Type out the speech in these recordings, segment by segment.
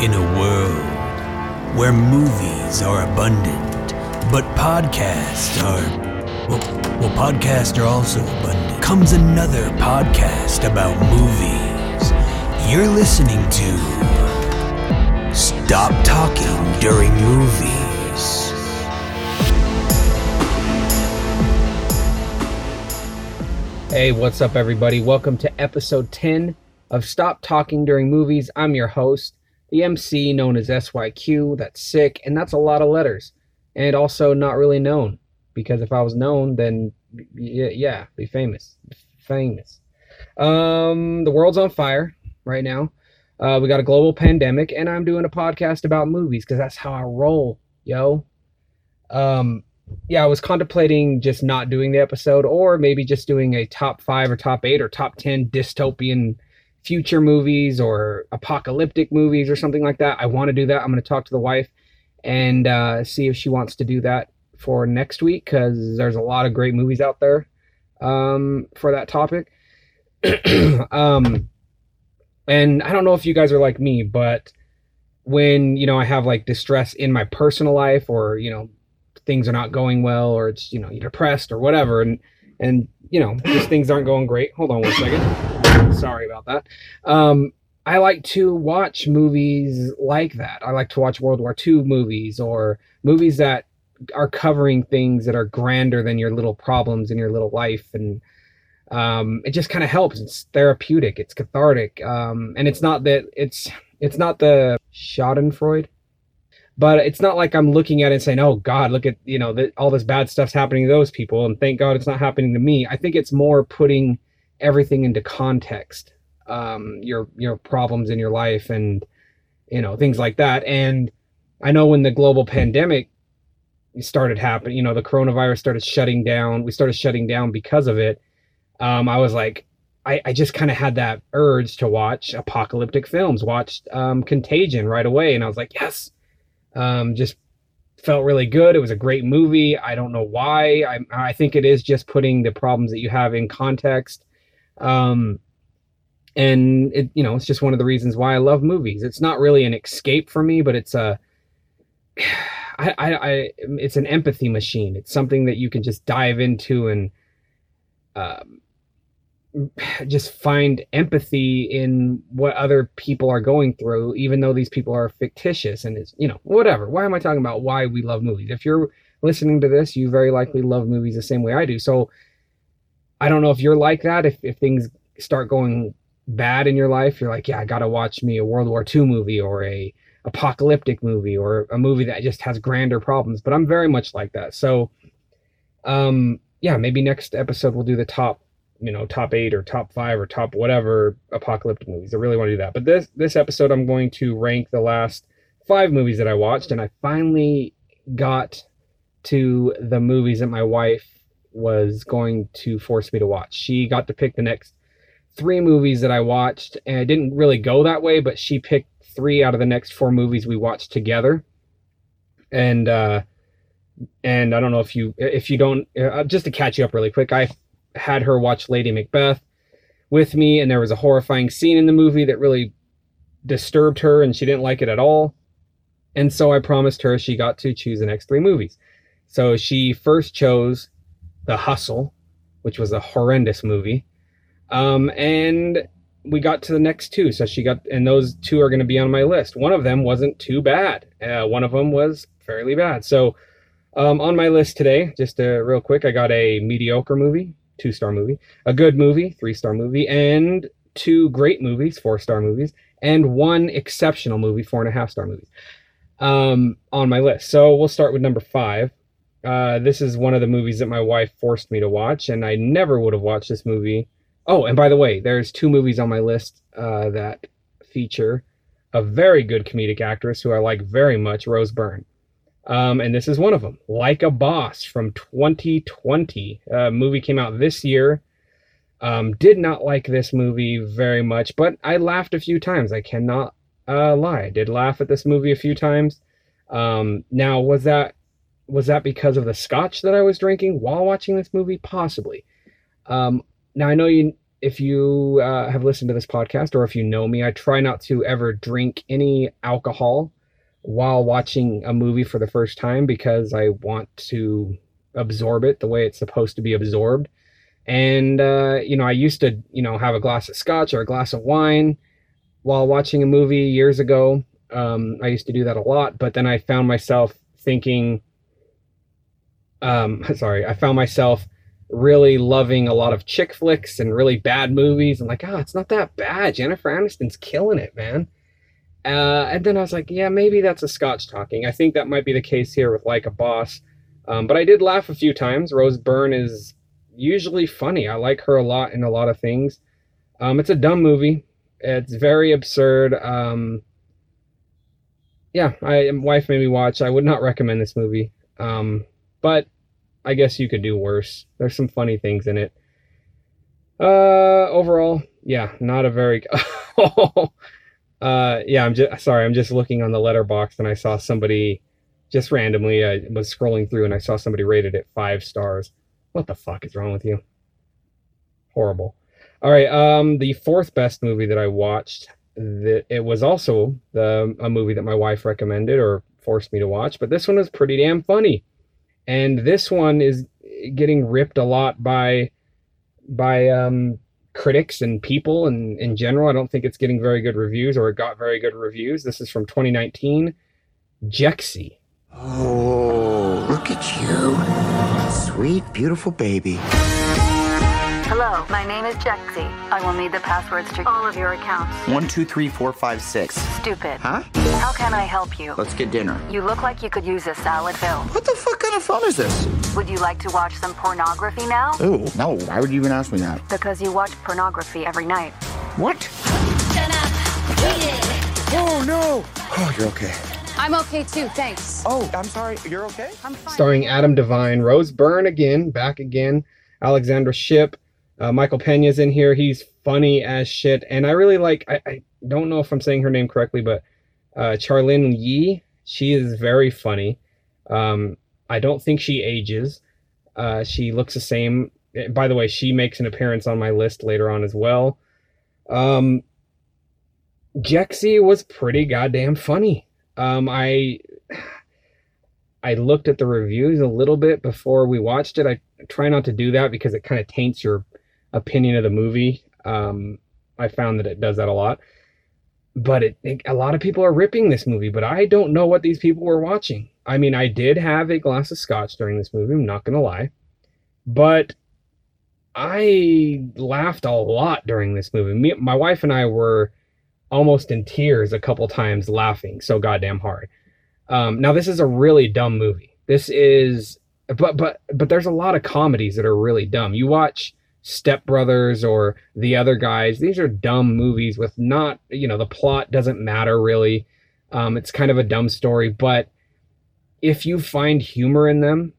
In a world where movies are abundant, but podcasts are. Well, well, podcasts are also abundant. Comes another podcast about movies. You're listening to. Stop Talking During Movies. Hey, what's up, everybody? Welcome to episode 10 of Stop Talking During Movies. I'm your host, the MC known as SYQ. That's sick, and that's a lot of letters. And also not really known, because if I was known, then yeah, yeah be famous. Famous. Um, the world's on fire right now. Uh, we got a global pandemic, and I'm doing a podcast about movies because that's how I roll, yo. Um, yeah, I was contemplating just not doing the episode, or maybe just doing a top five or top eight or top ten dystopian future movies or apocalyptic movies or something like that. I want to do that. I'm going to talk to the wife and uh, see if she wants to do that for next week because there's a lot of great movies out there um, for that topic. um, and I don't know if you guys are like me, but when you know I have like distress in my personal life or you know things are not going well or it's you know you're depressed or whatever and and you know just things aren't going great. Hold on one second. Sorry about that. Um i like to watch movies like that. I like to watch world war ii movies or movies that are covering things that are grander than your little problems in your little life. And um it just kind of helps. It's therapeutic. It's cathartic. Um and it's not that it's it's not the schadenfreude but it's not like I'm looking at it and saying, "Oh God, look at you know all this bad stuff's happening to those people," and thank God it's not happening to me. I think it's more putting everything into context, um, your your problems in your life, and you know things like that. And I know when the global pandemic started happening, you know, the coronavirus started shutting down. We started shutting down because of it. Um, I was like, I, I just kind of had that urge to watch apocalyptic films. Watched um, Contagion right away, and I was like, yes um, just felt really good. It was a great movie. I don't know why. I, I think it is just putting the problems that you have in context. Um, and it, you know, it's just one of the reasons why I love movies. It's not really an escape for me, but it's a, I, I, I it's an empathy machine. It's something that you can just dive into and, um, just find empathy in what other people are going through, even though these people are fictitious and it's, you know, whatever. Why am I talking about why we love movies? If you're listening to this, you very likely love movies the same way I do. So I don't know if you're like that. If, if things start going bad in your life, you're like, yeah, I got to watch me a World War II movie or a apocalyptic movie or a movie that just has grander problems. But I'm very much like that. So, um, yeah, maybe next episode we'll do the top you know top eight or top five or top whatever apocalyptic movies. I really want to do that. But this this episode, I'm going to rank the last five movies that I watched, and I finally got to the movies that my wife was going to force me to watch. She got to pick the next three movies that I watched, and it didn't really go that way, but she picked three out of the next four movies we watched together. And uh and I don't know if you if you don't uh, just to catch you up really quick, I had her watch Lady Macbeth with me, and there was a horrifying scene in the movie that really disturbed her, and she didn't like it at all. And so I promised her she got to choose the next three movies. So she first chose The Hustle, which was a horrendous movie. Um, and we got to the next two. So she got, and those two are going to be on my list. One of them wasn't too bad. Uh, one of them was fairly bad. So um, on my list today, just uh, real quick, I got a mediocre movie, two star movie, a good movie, three star movie, and two great movies, four star movies, and one exceptional movie, four and a half star movies um, on my list. So we'll start with number five. Uh, this is one of the movies that my wife forced me to watch, and I never would have watched this movie. Oh, and by the way, there's two movies on my list uh, that feature a very good comedic actress who I like very much, Rose Byrne. Um, and this is one of them, Like a Boss from 2020. Uh, movie came out this year. Um, did not like this movie very much, but I laughed a few times. I cannot uh, lie. I did laugh at this movie a few times. Um, now, was that was that because of the scotch that I was drinking while watching this movie? Possibly. Um, now I know you if you uh, have listened to this podcast or if you know me, I try not to ever drink any alcohol while watching a movie for the first time because I want to absorb it the way it's supposed to be absorbed. And, uh, you know, I used to, you know, have a glass of scotch or a glass of wine while watching a movie years ago. Um, I used to do that a lot, but then I found myself thinking, um, sorry, I found myself really loving a lot of chick flicks and really bad movies. and like, oh, it's not that bad. Jennifer Aniston's killing it, man. Uh, and then I was like, yeah, maybe that's a Scotch talking. I think that might be the case here with Like a Boss. Um, but I did laugh a few times. Rose Byrne is usually funny. I like her a lot in a lot of things. Um, it's a dumb movie. It's very absurd. Um, yeah, my wife made me watch. I would not recommend this movie. Um, but I guess you could do worse. There's some funny things in it. Uh, overall, yeah, not a very. uh, yeah, I'm just sorry. I'm just looking on the letterbox and I saw somebody just randomly. I was scrolling through and I saw somebody rated it five stars. What the fuck is wrong with you? Horrible. All right. Um, the fourth best movie that I watched. That it was also the a movie that my wife recommended or forced me to watch, but this one was pretty damn funny and this one is getting ripped a lot by by um, critics and people and in general. I don't think it's getting very good reviews or it got very good reviews. This is from 2019. Jexi. Oh, look at you. Sweet, beautiful baby. Hello, my name is Jexi. I will need the passwords to all of your accounts. One, two, three, four, five, six. Stupid. Huh? How can I help you? Let's get dinner. You look like you could use a salad film. What the fuck kind of phone is this? Would you like to watch some pornography now? Ooh, no. Why would you even ask me that? Because you watch pornography every night. What? Oh, no. Oh, you're okay. I'm okay too, thanks. Oh, I'm sorry. You're okay? I'm fine. Starring Adam Devine, Rose Byrne again, back again, Alexandra Shipp, uh, Michael Pena's in here. He's funny as shit, and I really like. I, I don't know if I'm saying her name correctly, but uh, Charlyne Yi. She is very funny. Um, I don't think she ages. Uh, she looks the same. By the way, she makes an appearance on my list later on as well. Um, Jexi was pretty goddamn funny. Um, I I looked at the reviews a little bit before we watched it. I try not to do that because it kind of taints your opinion of the movie. Um, I found that it does that a lot. But it, it, a lot of people are ripping this movie, but I don't know what these people were watching. I mean, I did have a glass of scotch during this movie, I'm not going to lie. But I laughed a lot during this movie. Me, my wife and I were almost in tears a couple times laughing so goddamn hard. Um, now this is a really dumb movie. This is, but but but there's a lot of comedies that are really dumb. You watch Step Brothers or The Other Guys. These are dumb movies with not, you know, the plot doesn't matter really. Um, it's kind of a dumb story, but if you find humor in them,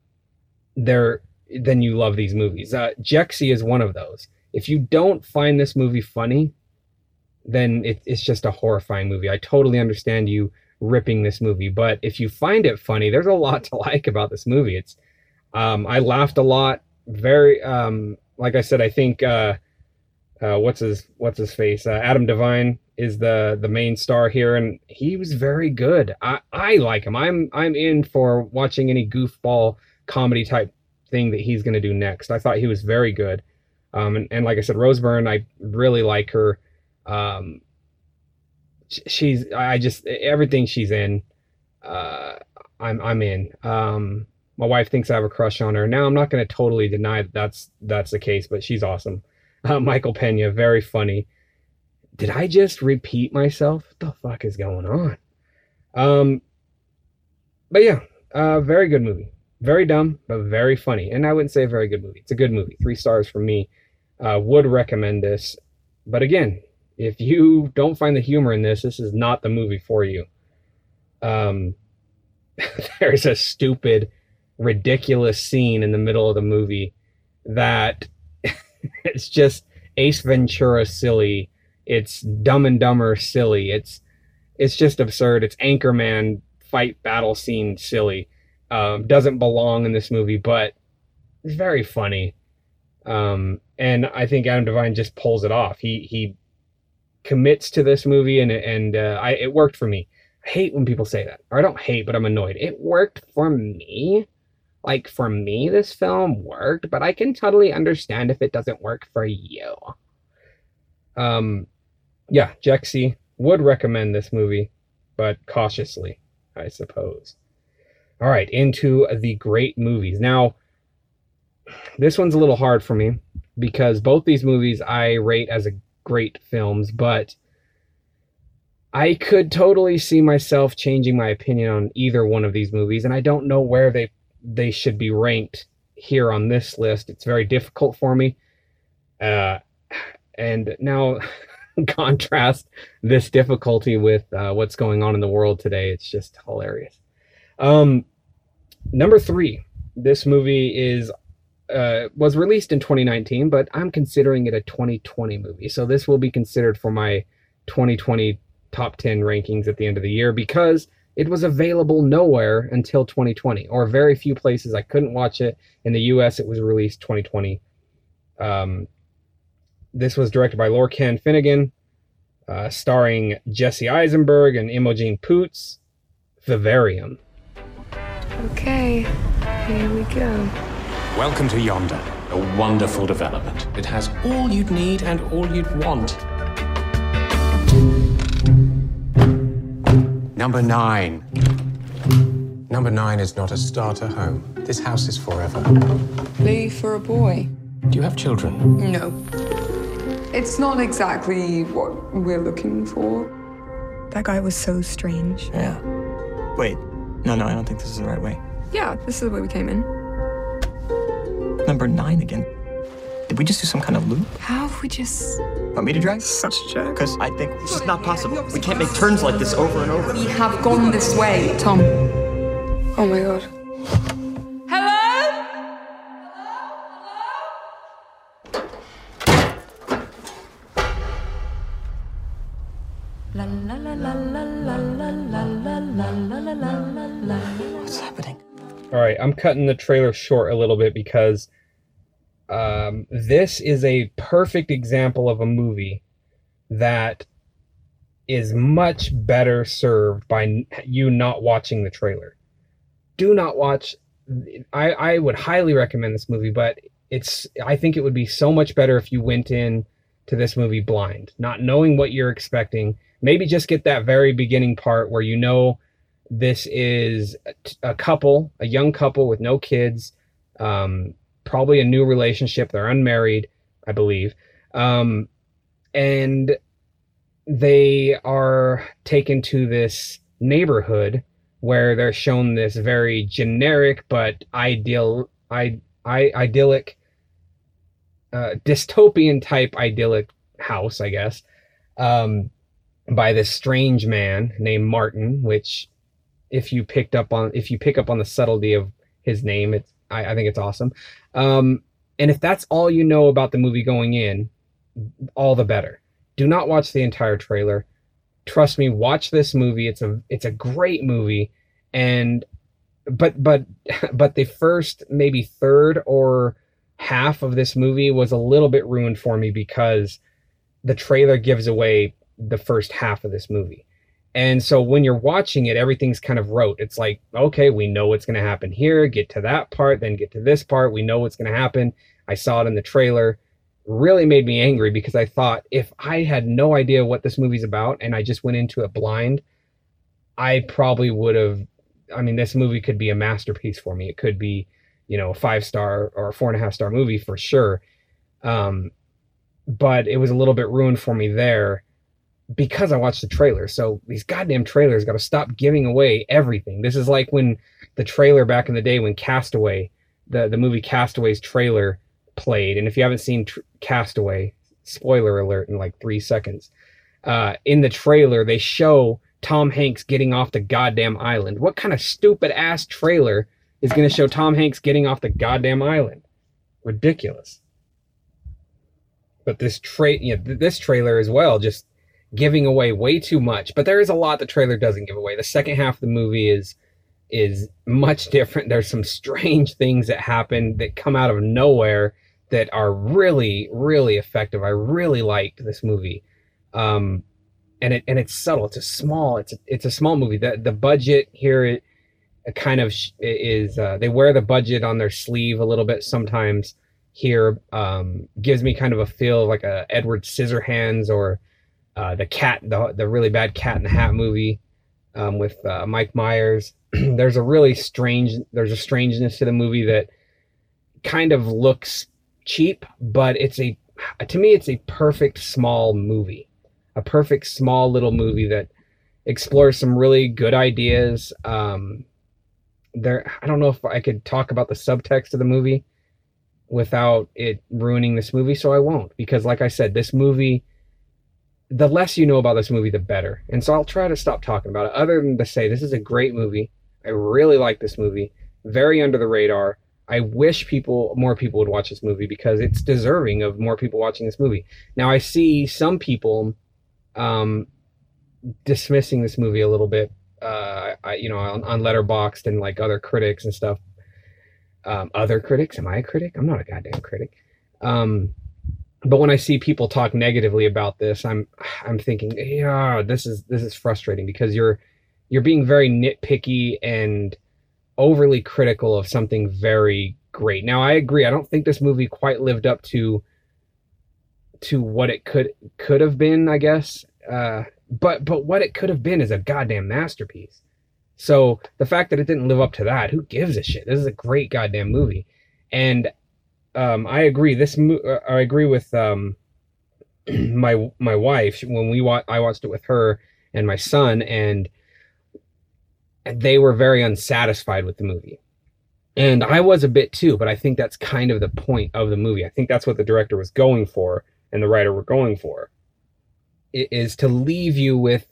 they're then you love these movies. Uh, Jexi is one of those. If you don't find this movie funny, then it, it's just a horrifying movie. I totally understand you ripping this movie, but if you find it funny, there's a lot to like about this movie. It's um, I laughed a lot. Very um, like I said, I think uh, uh, what's his what's his face? Uh, Adam Devine is the the main star here, and he was very good. I I like him. I'm I'm in for watching any goofball comedy type thing that he's going to do next. I thought he was very good. Um, and, and like I said, Rose Byrne, I really like her. Um, she's I just everything she's in, uh, I'm I'm in. Um, my wife thinks I have a crush on her. Now I'm not going to totally deny that that's that's the case, but she's awesome. Uh, Michael Pena, very funny. Did I just repeat myself? What the fuck is going on? Um, but yeah, uh, very good movie. Very dumb, but very funny. And I wouldn't say a very good movie. It's a good movie. Three stars from me. Uh, would recommend this. But again, if you don't find the humor in this, this is not the movie for you. Um, there's a stupid ridiculous scene in the middle of the movie that it's just Ace Ventura silly. It's Dumb and Dumber silly. It's it's just absurd. It's Anchorman fight battle scene silly. Um, doesn't belong in this movie, but it's very funny. Um, and I think Adam Devine just pulls it off. He he commits to this movie, and and uh, I it worked for me. I hate when people say that, or I don't hate, but I'm annoyed. It worked for me. Like for me, this film worked, but I can totally understand if it doesn't work for you. Um, yeah, Jexi would recommend this movie, but cautiously, I suppose. All right, into the great movies. Now, this one's a little hard for me because both these movies I rate as a great films, but I could totally see myself changing my opinion on either one of these movies, and I don't know where they they should be ranked here on this list. It's very difficult for me. Uh, and now contrast this difficulty with uh, what's going on in the world today. It's just hilarious. Um, number three, this movie is uh, was released in 2019, but I'm considering it a 2020 movie. So this will be considered for my 2020 top 10 rankings at the end of the year because it was available nowhere until 2020, or very few places. I couldn't watch it in the U.S. It was released 2020. Um, this was directed by Lorcan Finnegan, uh, starring Jesse Eisenberg and Imogen Poots. Vivarium. Okay, here we go. Welcome to Yonder, a wonderful development. It has all you'd need and all you'd want. Number nine. Number nine is not a starter home. This house is forever. Lee for a boy. Do you have children? No. It's not exactly what we're looking for. That guy was so strange. Yeah. Wait. No, no, I don't think this is the right way. Yeah, this is the way we came in. Number nine again. Did we just do some kind of loop? How have we just. Want me to drive? Such a jerk. Because I think this is not possible. We can't make turns like this over and over. We have gone this way, Tom. Oh my god. Hello? Hello? Hello? What's happening? All right, I'm cutting the trailer short a little bit because um, this is a perfect example of a movie that is much better served by you not watching the trailer. Do not watch. I, I would highly recommend this movie, but it's I think it would be so much better if you went in to this movie blind, not knowing what you're expecting. Maybe just get that very beginning part where you know this is a, couple, a young couple with no kids, um, probably a new relationship. They're unmarried, I believe. Um, and they are taken to this neighborhood where they're shown this very generic but ideal, I, I, idyllic, uh, dystopian type idyllic house, I guess, um, by this strange man named Martin, which if you picked up on if you pick up on the subtlety of his name, it's I, I think it's awesome. Um, and if that's all you know about the movie going in, all the better. Do not watch the entire trailer. Trust me, watch this movie. It's a it's a great movie, and but but but the first maybe third or half of this movie was a little bit ruined for me because the trailer gives away the first half of this movie. And so when you're watching it, everything's kind of rote. It's like, okay, we know what's going to happen here, get to that part, then get to this part. We know what's going to happen. I saw it in the trailer. Really made me angry because I thought if I had no idea what this movie's about and I just went into it blind, I probably would have. I mean, this movie could be a masterpiece for me. It could be, you know, a five star or a four and a half star movie for sure. Um, but it was a little bit ruined for me there because I watched the trailer. So these goddamn trailers got to stop giving away everything. This is like when the trailer back in the day when Castaway, the the movie Castaway's trailer played, and if you haven't seen tr- Castaway, spoiler alert in like three seconds. Uh, in the trailer, they show Tom Hanks getting off the goddamn island. What kind of stupid ass trailer is going to show Tom Hanks getting off the goddamn island? Ridiculous. But this tra- know, th- this trailer as well just giving away way too much. But there is a lot the trailer doesn't give away. The second half of the movie is is much different. There's some strange things that happen that come out of nowhere that are really really effective. I really liked this movie. Um, and it and it's subtle. It's a small. It's a, it's a small movie. The the budget here it, it kind of sh- is. Uh, they wear the budget on their sleeve a little bit sometimes. Here um, gives me kind of a feel like a Edward Scissorhands or uh, the cat, the the really bad Cat in the Hat movie um, with uh, Mike Myers. there's a really strange. There's a strangeness to the movie that kind of looks cheap, but it's a to me it's a perfect small movie a perfect small little movie that explores some really good ideas. Um, there, I don't know if I could talk about the subtext of the movie without it ruining this movie, so I won't because, like I said, this movie. The less you know about this movie, the better. And so I'll try to stop talking about it, other than to say this is a great movie. I really like this movie. Very under the radar. I wish people, more people would watch this movie because it's deserving of more people watching this movie. Now I see some people um, dismissing this movie a little bit. Uh, I, you know, on, on Letterboxd and like other critics and stuff. Um, other critics? Am I a critic? I'm not a goddamn critic. Um, but when I see people talk negatively about this, I'm I'm thinking, yeah, this is this is frustrating because you're you're being very nitpicky and overly critical of something very great. Now I agree. I don't think this movie quite lived up to to what it could could have been, I guess. Uh, but but what it could have been is a goddamn masterpiece. So the fact that it didn't live up to that, who gives a shit? This is a great goddamn movie, and um, I agree. This mo- uh, I agree with um, my my wife when we wa- I watched it with her and my son, and they were very unsatisfied with the movie. And I was a bit too, but I think that's kind of the point of the movie. I think that's what the director was going for and the writer were going for is to leave you with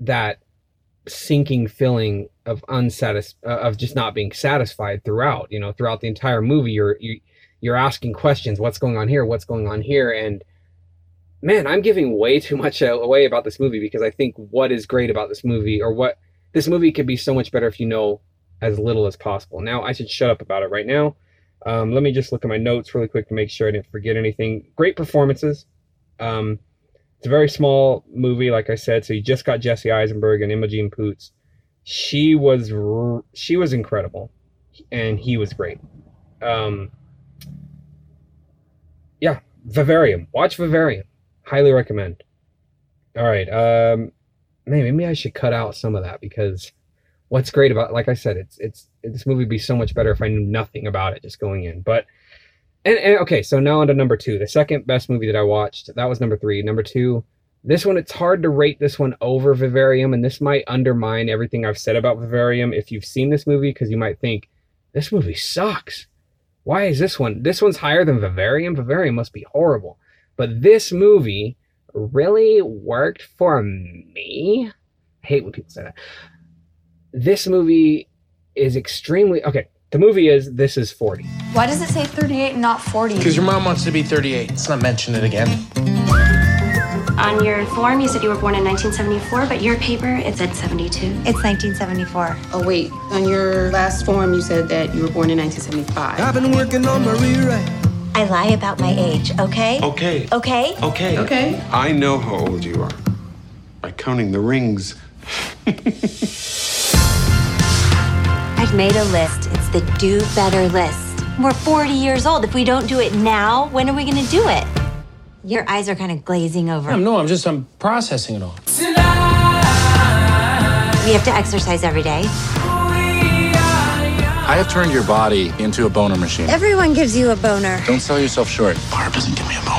that sinking feeling of unsatis uh, of just not being satisfied throughout you know throughout the entire movie. You're you, you're asking questions. What's going on here? What's going on here? And man i'm giving way too much away about this movie because i think what is great about this movie or what this movie could be so much better if you know as little as possible. Now i should shut up about it right now. Um, let me just look at my notes really quick to make sure I didn't forget anything. Great performances. Um, it's a very small movie, like I said. So you just got Jesse Eisenberg and Imogen Poots. She was she was incredible, and he was great. Um, yeah, Vivarium. Watch Vivarium. Highly recommend. All right. Um, maybe I should cut out some of that because what's great about like I said, it's it's this movie would be so much better if I knew nothing about it just going in. But and, and okay, so now on to number two, the second best movie that I watched. That was number three. Number two, this one it's hard to rate this one over Vivarium, and this might undermine everything I've said about Vivarium if you've seen this movie, because you might think this movie sucks. Why is this one? This one's higher than Vivarium. Vivarium must be horrible. But this movie really worked for me. I hate when people say that this movie is extremely okay. The movie is This is 40. Why does it say 38 and not 40? Because your mom wants to be 38. Let's not mention it again. On your form, you said you were born in 1974, but your paper, it said 72. It's 1974. Oh, wait. On your last form, you said that you were born in 1975. I've been working on my rewrite. I lie about my age, okay? Okay. Okay? Okay. Okay. I know how old you are by counting the rings. I've made a list. It's the do better list. We're 40 years old. If we don't do it now, when are we going to do it? Your eyes are kind of glazing over. No, I'm just I'm processing it all. We have to exercise every day. I have turned your body into a boner machine. Everyone gives you a boner. Don't sell yourself short. Barb doesn't give me a boner.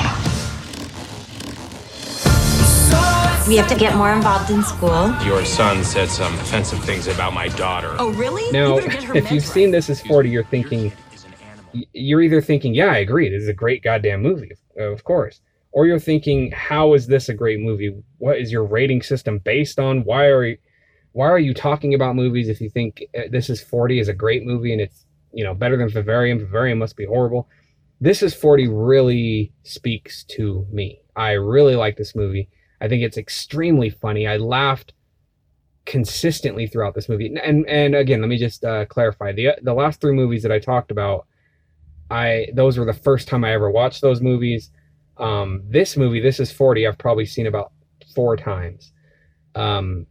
We have to get more involved in school. Your son said some offensive things about my daughter. Oh, really? Now, if you've seen This is 40, you're thinking, you're either thinking, yeah, I agree, this is a great goddamn movie, of course. Or you're thinking, how is this a great movie? What is your rating system based on? Why are you, why are you talking about movies if you think uh, This is 40 is a great movie and it's, you know, better than Vivarium? Vivarium must be horrible. This is 40 really speaks to me. I really like this movie. I think it's extremely funny. I laughed consistently throughout this movie. And and again, let me just uh, clarify the the last three movies that I talked about. I those were the first time I ever watched those movies. Um, this movie, this is 40, I've probably seen about four times. Um,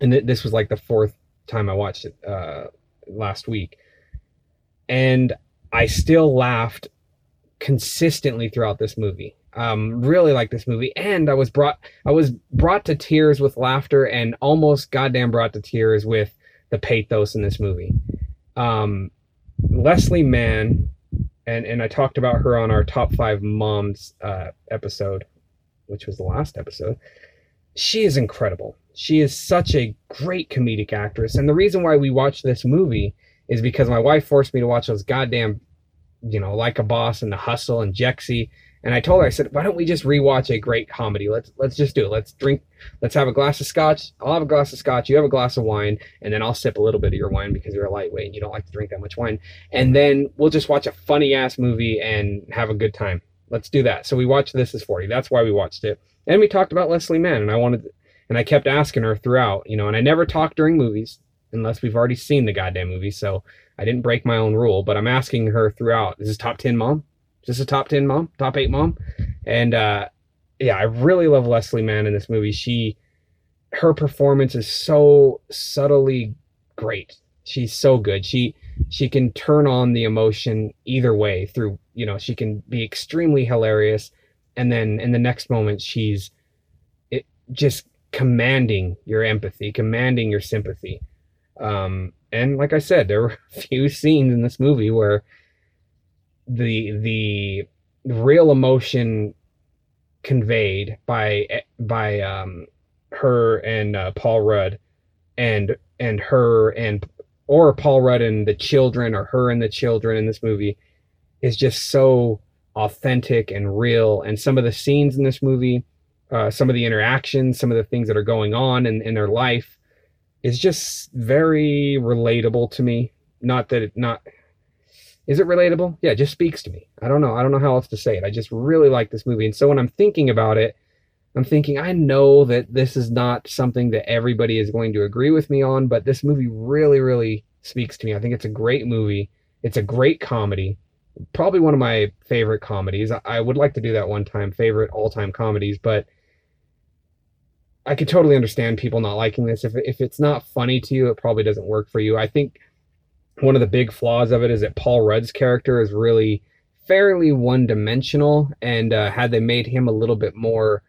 and th- this was like the fourth time I watched it uh, last week. And I still laughed consistently throughout this movie. Um, really like this movie, and I was brought I was brought to tears with laughter, and almost goddamn brought to tears with the pathos in this movie. Um, Leslie Mann, and and I talked about her on our top five moms uh, episode, which was the last episode. She is incredible. She is such a great comedic actress, and the reason why we watched this movie is because my wife forced me to watch those goddamn, you know, like a boss and the hustle and Jexi and I told her, I said, why don't we just rewatch a great comedy? Let's let's just do it. Let's drink. Let's have a glass of scotch. I'll have a glass of scotch. You have a glass of wine, and then I'll sip a little bit of your wine because you're a lightweight and you don't like to drink that much wine. And then we'll just watch a funny ass movie and have a good time. Let's do that. So we watched This Is 40. That's why we watched it. And we talked about Leslie Mann, and I wanted, and I kept asking her throughout, you know, and I never talk during movies unless we've already seen the goddamn movie. So I didn't break my own rule, but I'm asking her throughout. Is this top 10 mom? This a top 10 mom? Top 8 mom? And uh, yeah, I really love Leslie Mann in this movie. She, her performance is so subtly great. She's so good. She she can turn on the emotion either way through you know she can be extremely hilarious, and then in the next moment she's it just commanding your empathy, commanding your sympathy. Um, and like I said, there were a few scenes in this movie where the the real emotion conveyed by by um, her and uh, Paul Rudd, and and her and or Paul Rudd and the children, or her and the children in this movie, is just so authentic and real. And some of the scenes in this movie, uh, some of the interactions, some of the things that are going on in, in their life, is just very relatable to me. Not that it not is it relatable? Yeah, it just speaks to me. I don't know. I don't know how else to say it. I just really like this movie. And so when I'm thinking about it, I'm thinking, I know that this is not something that everybody is going to agree with me on, but this movie really, really speaks to me. I think it's a great movie. It's a great comedy. Probably one of my favorite comedies. I would like to do that one time, favorite all time comedies, but I could totally understand people not liking this. If, if it's not funny to you, it probably doesn't work for you. I think one of the big flaws of it is that Paul Rudd's character is really fairly one dimensional, and uh, had they made him a little bit more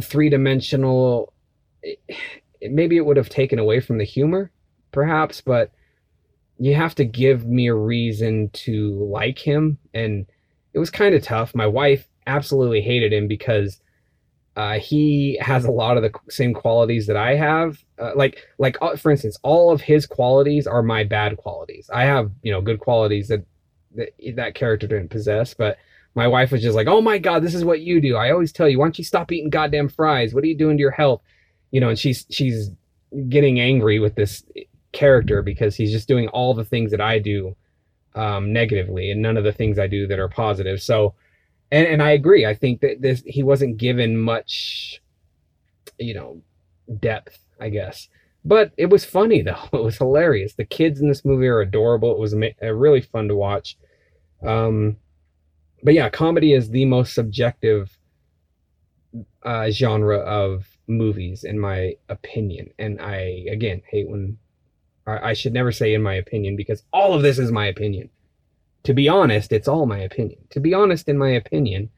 three dimensional, maybe it would have taken away from the humor, perhaps, but you have to give me a reason to like him. And it was kind of tough. My wife absolutely hated him because uh, he has a lot of the same qualities that I have. Uh, like, like uh, for instance, all of his qualities are my bad qualities. I have, you know, good qualities that that, that character didn't possess. But my wife was just like, "Oh my god, this is what you do." I always tell you, why don't you stop eating goddamn fries? What are you doing to your health? You know, and she's she's getting angry with this character because he's just doing all the things that I do um, negatively and none of the things I do that are positive. So and and I agree. I think that this he wasn't given much, you know, depth. I guess, but it was funny though. It was hilarious. The kids in this movie are adorable. It was a, really fun to watch. Um, but yeah, comedy is the most subjective uh, genre of movies, in my opinion. And I again hate when I should never say in my opinion because all of this is my opinion to be honest, it's all my opinion. To be honest, in my opinion,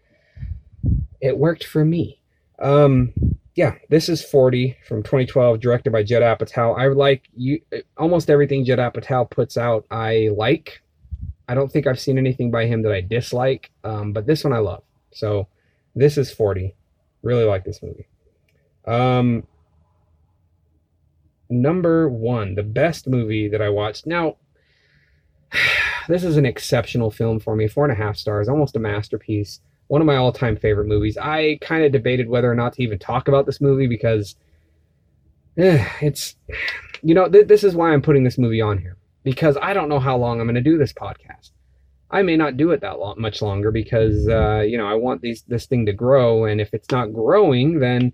it worked for me. Um, yeah, this is 40 from 2012, directed by Judd Apatow. I like you almost everything Judd Apatow puts out. I like. I don't think I've seen anything by him that I dislike, um, but this one I love. So, this is 40. Really like this movie. Um, number one, the best movie that I watched. Now, this is an exceptional film for me. Four and a half stars, almost a masterpiece. One of my all-time favorite movies. I kind of debated whether or not to even talk about this movie because eh, it's, you know, th- this is why I'm putting this movie on here because I don't know how long I'm going to do this podcast. I may not do it that long, much longer because uh, you know I want these this thing to grow, and if it's not growing, then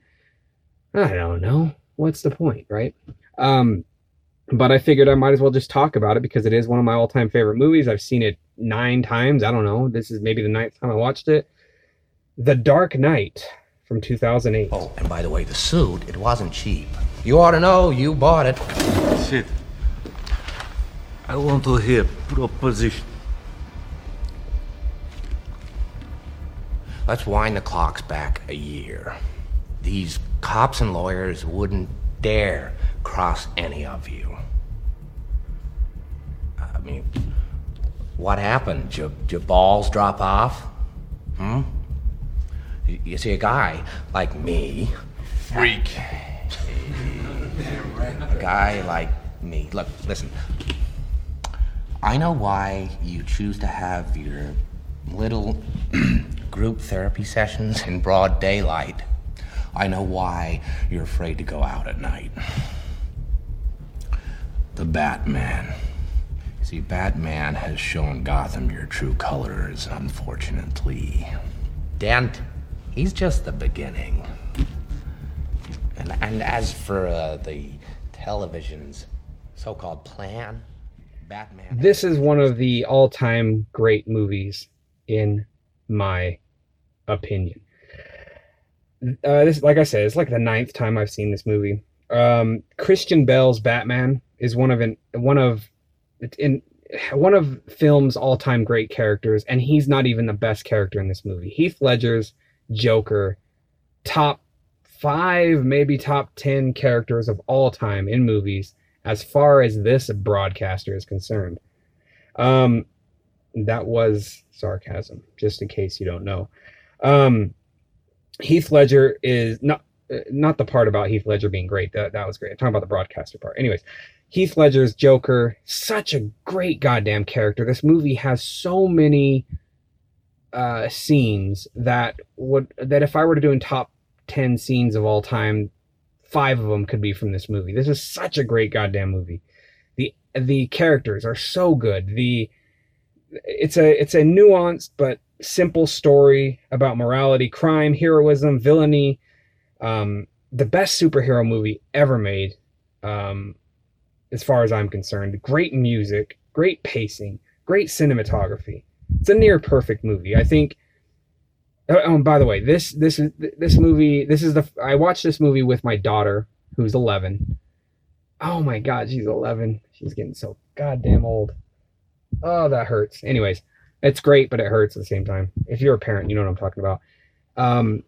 I don't know what's the point, right? Um, but I figured I might as well just talk about it because it is one of my all-time favorite movies. I've seen it nine times. I don't know. This is maybe the ninth time I watched it. The Dark Knight from 2008. Oh, and by the way, the suit, it wasn't cheap. You ought to know, you bought it. Sit. I want to hear proposition. Let's wind the clocks back a year. These cops and lawyers wouldn't dare cross any of you. I mean, what happened? Did your balls drop off? Hmm? You see, a guy like me. Freak. A guy like me. Look, listen. I know why you choose to have your little group therapy sessions in broad daylight. I know why you're afraid to go out at night. The Batman. See, Batman has shown Gotham your true colors, unfortunately. Dent, he's just the beginning. And, and as for uh, the television's so called plan, Batman. This is one of the all-time great movies in my opinion. Uh, this, like I said, it's like the ninth time I've seen this movie. Um, Christian Bale's Batman is one of an one of in one of film's all-time great characters, and he's not even the best character in this movie. Heath Ledger's Joker, top five, maybe top ten characters of all time in movies, as far as this broadcaster is concerned. Um, that was sarcasm, just in case you don't know. Um, Heath Ledger is not not the part about Heath Ledger being great. That that was great. I'm talking about the broadcaster part. Anyways, Heath Ledger's Joker, such a great goddamn character. This movie has so many uh, scenes that would that if I were to do in top ten scenes of all time, five of them could be from this movie. This is such a great goddamn movie. The the characters are so good. The it's a it's a nuanced but simple story about morality, crime, heroism, villainy. Um, the best superhero movie ever made, um, as far as I'm concerned. Great music, great pacing, great cinematography. It's a near perfect movie. I think. Oh, oh by the way, this this is this movie. This is the I watched this movie with my daughter, who's 11. Oh my God, she's 11. She's getting so goddamn old. Oh, that hurts. Anyways, it's great, but it hurts at the same time. If you're a parent, you know what I'm talking about. Um,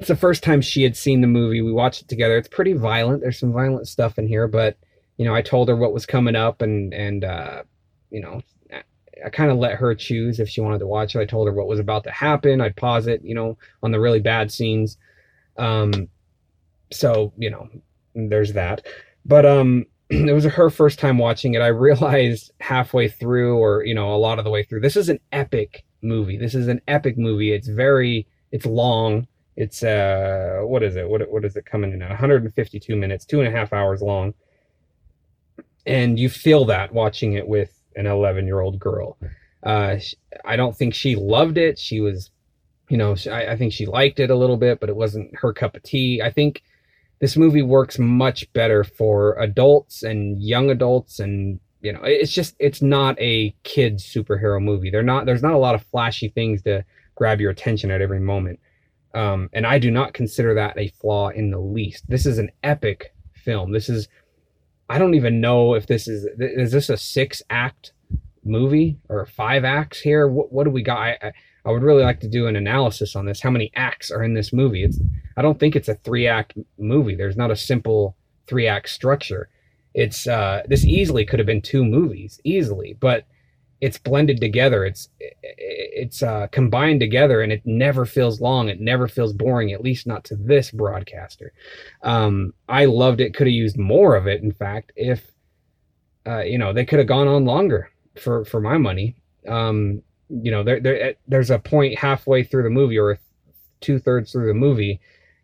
it's the first time she had seen the movie. We watched it together. It's pretty violent. There's some violent stuff in here, but you know, I told her what was coming up, and and uh, you know, I, kind of let her choose if she wanted to watch it. I told her what was about to happen. I'd pause it, you know, on the really bad scenes. Um, so you know, there's that. But um, it was her first time watching it. I realized halfway through, or you know, a lot of the way through, this is an epic movie. This is an epic movie. It's very, it's long. It's uh, what is it? What what is it coming in at? 152 minutes, two and a half hours long. And you feel that watching it with an 11 year old girl. Uh, I don't think she loved it. She was, you know, I, I think she liked it a little bit, but it wasn't her cup of tea. I think this movie works much better for adults and young adults and you know it's just it's not a kids superhero movie they're not there's not a lot of flashy things to grab your attention at every moment um, and i do not consider that a flaw in the least this is an epic film this is i don't even know if this is is this a six act movie or five acts here what, what do we got I, I, would really like to do an analysis on this. How many acts are in this movie? It's I don't think it's a three act movie. There's not a simple three act structure. It's uh, this easily could have been two movies easily, but it's blended together. It's it's uh, combined together, and it never feels long. It never feels boring. At least not to this broadcaster. Um, I loved it. Could have used more of it. In fact, if uh, you know they could have gone on longer for for my money. Um, you know, there, there there's a point halfway through the movie or two thirds through the movie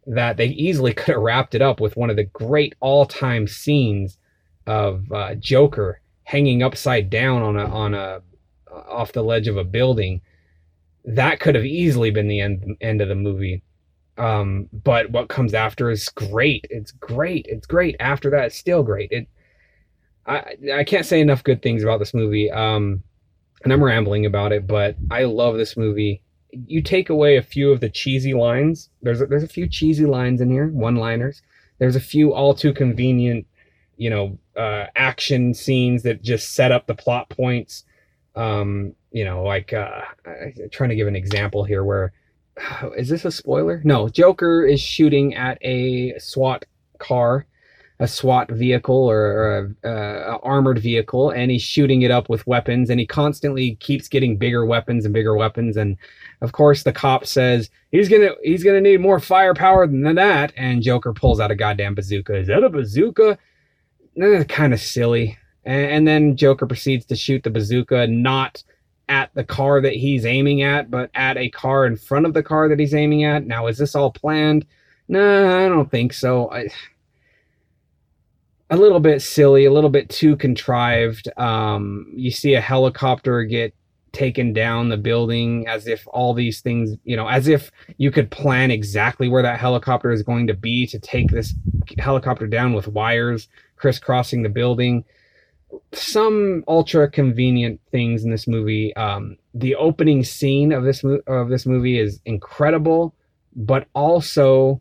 that they easily could have wrapped it up with one of the great all time scenes of uh, Joker hanging upside down on a on a uh, off the ledge of a building. That could have easily been the end end of the movie. Um, but what comes after is great. It's great. It's great. After that, it's still great. It I I can't say enough good things about this movie. Um, and I'm rambling about it, but I love this movie. You take away a few of the cheesy lines. There's a, there's a few cheesy lines in here, one-liners. There's a few all too convenient, you know, uh, action scenes that just set up the plot points. Um, you know, like uh, I'm trying to give an example here where is this a spoiler? No, Joker is shooting at a SWAT car a SWAT vehicle or, a, a, armored vehicle, and he's shooting it up with weapons, and he constantly keeps getting bigger weapons and bigger weapons, and of course the cop says he's gonna he's gonna need more firepower than that, and Joker pulls out a goddamn bazooka. Is that a bazooka? Eh, kind of silly. And, and then Joker proceeds to shoot the bazooka not at the car that he's aiming at, but at a car in front of the car that he's aiming at. Now, is this all planned? No, I don't think so. I, a little bit silly, a little bit too contrived. Um, you see a helicopter get taken down the building as if all these things, you know, as if you could plan exactly where that helicopter is going to be to take this helicopter down with wires crisscrossing the building. Some ultra convenient things in this movie. Um, the opening scene of this mo- of this movie is incredible, but also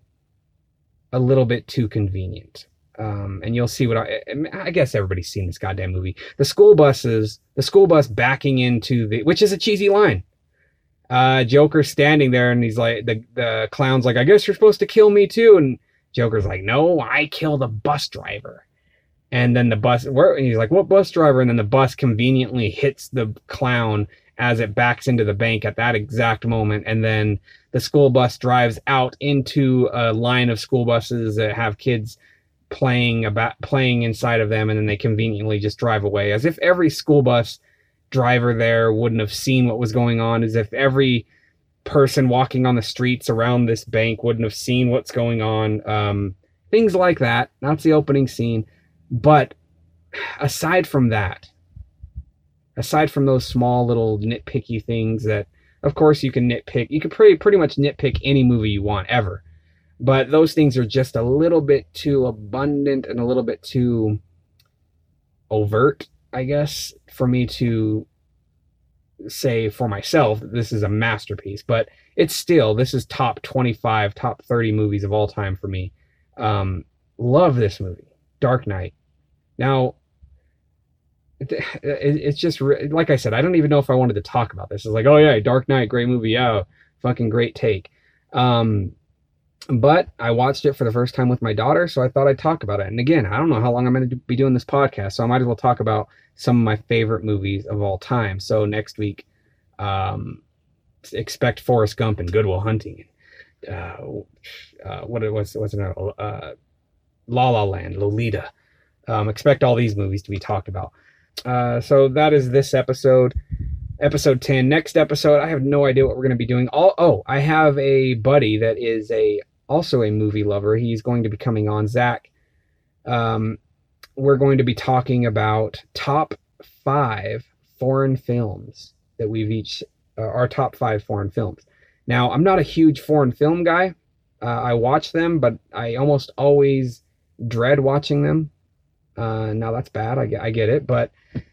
a little bit too convenient um, and you'll see what I, I guess everybody's seen this goddamn movie. The school buses, the school bus backing into the, which is a cheesy line. Uh, Joker standing there and he's like, the, the clown's like, I guess you're supposed to kill me too. And Joker's like, no, I kill the bus driver. And then the bus, where, he's like, what bus driver? And then the bus conveniently hits the clown as it backs into the bank at that exact moment. And then the school bus drives out into a line of school buses that have kids playing about playing inside of them and then they conveniently just drive away as if every school bus driver there wouldn't have seen what was going on as if every person walking on the streets around this bank wouldn't have seen what's going on um, things like that that's the opening scene but aside from that aside from those small little nitpicky things that of course you can nitpick you can pretty pretty much nitpick any movie you want ever but those things are just a little bit too abundant and a little bit too overt, I guess, for me to say for myself that this is a masterpiece. But it's still, this is top 25, top 30 movies of all time for me. Um, love this movie, Dark Knight. Now, it's just like I said, I don't even know if I wanted to talk about this. It's like, oh yeah, Dark Knight, great movie, yeah, fucking great take. Um, but I watched it for the first time with my daughter, so I thought I'd talk about it. And again, I don't know how long I'm going to be doing this podcast, so I might as well talk about some of my favorite movies of all time. So next week, um, expect Forrest Gump and Good Will Hunting. Uh, uh, what it was, it? Uh, La La Land, Lolita. Um, expect all these movies to be talked about. Uh, so that is this episode episode 10 next episode i have no idea what we're going to be doing all oh i have a buddy that is a also a movie lover. He's going to be coming on. Zach, um, we're going to be talking about top five foreign films that we've each, uh, our top five foreign films. Now, I'm not a huge foreign film guy. Uh, I watch them, but I almost always dread watching them. Uh, now that's bad. I get, I get it, but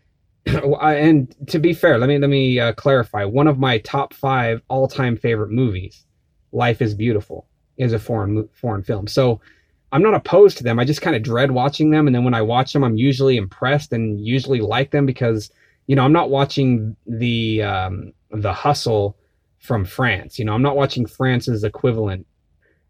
and to be fair, let me let me uh, clarify. One of my top five all-time favorite movies, Life is Beautiful is a foreign foreign film. So I'm not opposed to them. I just kind of dread watching them, and then when I watch them, I'm usually impressed and usually like them because you know I'm not watching the um, the Hustle from France. You know I'm not watching France's equivalent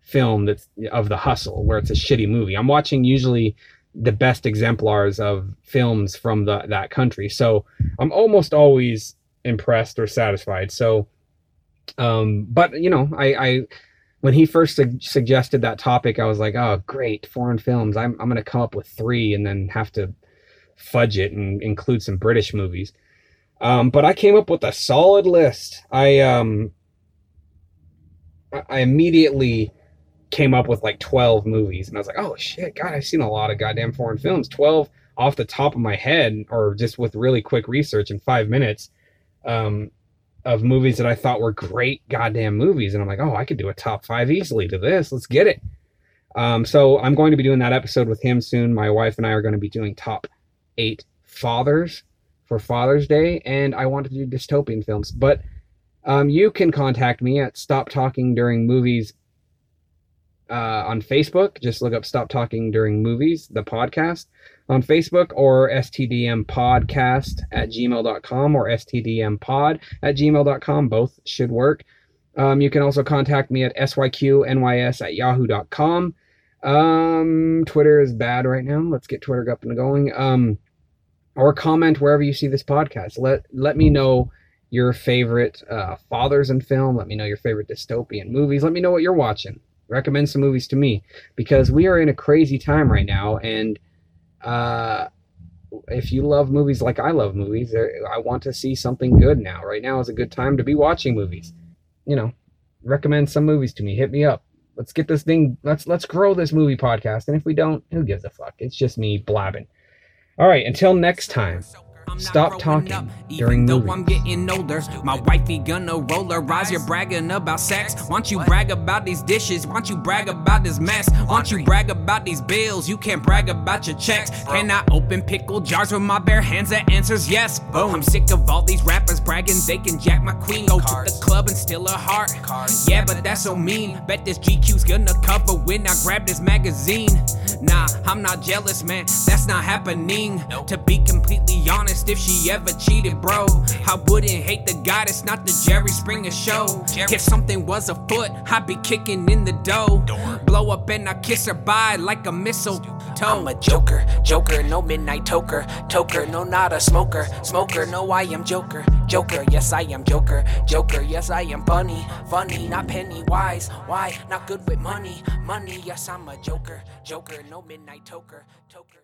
film that's of the Hustle where it's a shitty movie. I'm watching usually the best exemplars of films from the that country. So I'm almost always impressed or satisfied. So um but you know I I when he first su- suggested that topic, I was like, oh, great, foreign films. I'm, I'm going to come up with three and then have to fudge it and include some British movies. Um, but I came up with a solid list. I, um, I immediately came up with like 12 movies and I was like, oh shit, God, I've seen a lot of goddamn foreign films. 12 off the top of my head or just with really quick research in five minutes. Um, of movies that I thought were great goddamn movies. And I'm like, oh, I could do a top five easily to this. Let's get it. Um, so I'm going to be doing that episode with him soon. My wife and I are going to be doing top eight fathers for Father's Day, and I want to do dystopian films. But um, you can contact me at Stop Talking During Movies uh, on Facebook. Just look up Stop Talking During Movies, the podcast on Facebook, or STDM Podcast at gmail.com or STDM Pod at gmail.com. Both should work. Um, you can also contact me at SYQNYS at yahoo.com. Um, Twitter is bad right now. Let's get Twitter up and going. Um, or comment wherever you see this podcast. Let let me know your favorite uh, fathers in film. Let me know your favorite dystopian movies. Let me know what you're watching. Recommend some movies to me because we are in a crazy time right now, and uh, if you love movies like I love movies, I want to see something good now. Right now is a good time to be watching movies. You know, recommend some movies to me. Hit me up. Let's get this thing. Let's let's grow this movie podcast. And if we don't, who gives a fuck? It's just me blabbing. All right, until next time. Stop talking during Though movies. I'm getting older, my wifey gonna roll her eyes. You're bragging about sex. Why don't you brag about these dishes? Why don't you brag about this mess? Why don't you brag about these bills? You can't brag about your checks. Can I open pickle jars with my bare hands? The answer's yes. Boom. I'm sick of all these rappers bragging they can jack my queen. Go to the club and steal her heart. Yeah, but that's so mean. Bet this GQ's gonna cover when I grab this magazine. Nah, I'm not jealous, man. That's not happening. To be completely honest, if she ever cheated, bro, I wouldn't hate the guy that's not the Jerry Springer show. Jerry. If something was afoot, I'd be kicking in the dough. Blow up and I kiss her bye like a missile. I'm a joker, joker, no midnight toker, toker, no not a smoker, smoker, no I am joker, joker, yes I am joker, joker, yes I am funny, funny, not penny wise, why not good with money, money, yes I'm a joker, joker, no midnight toker, toker.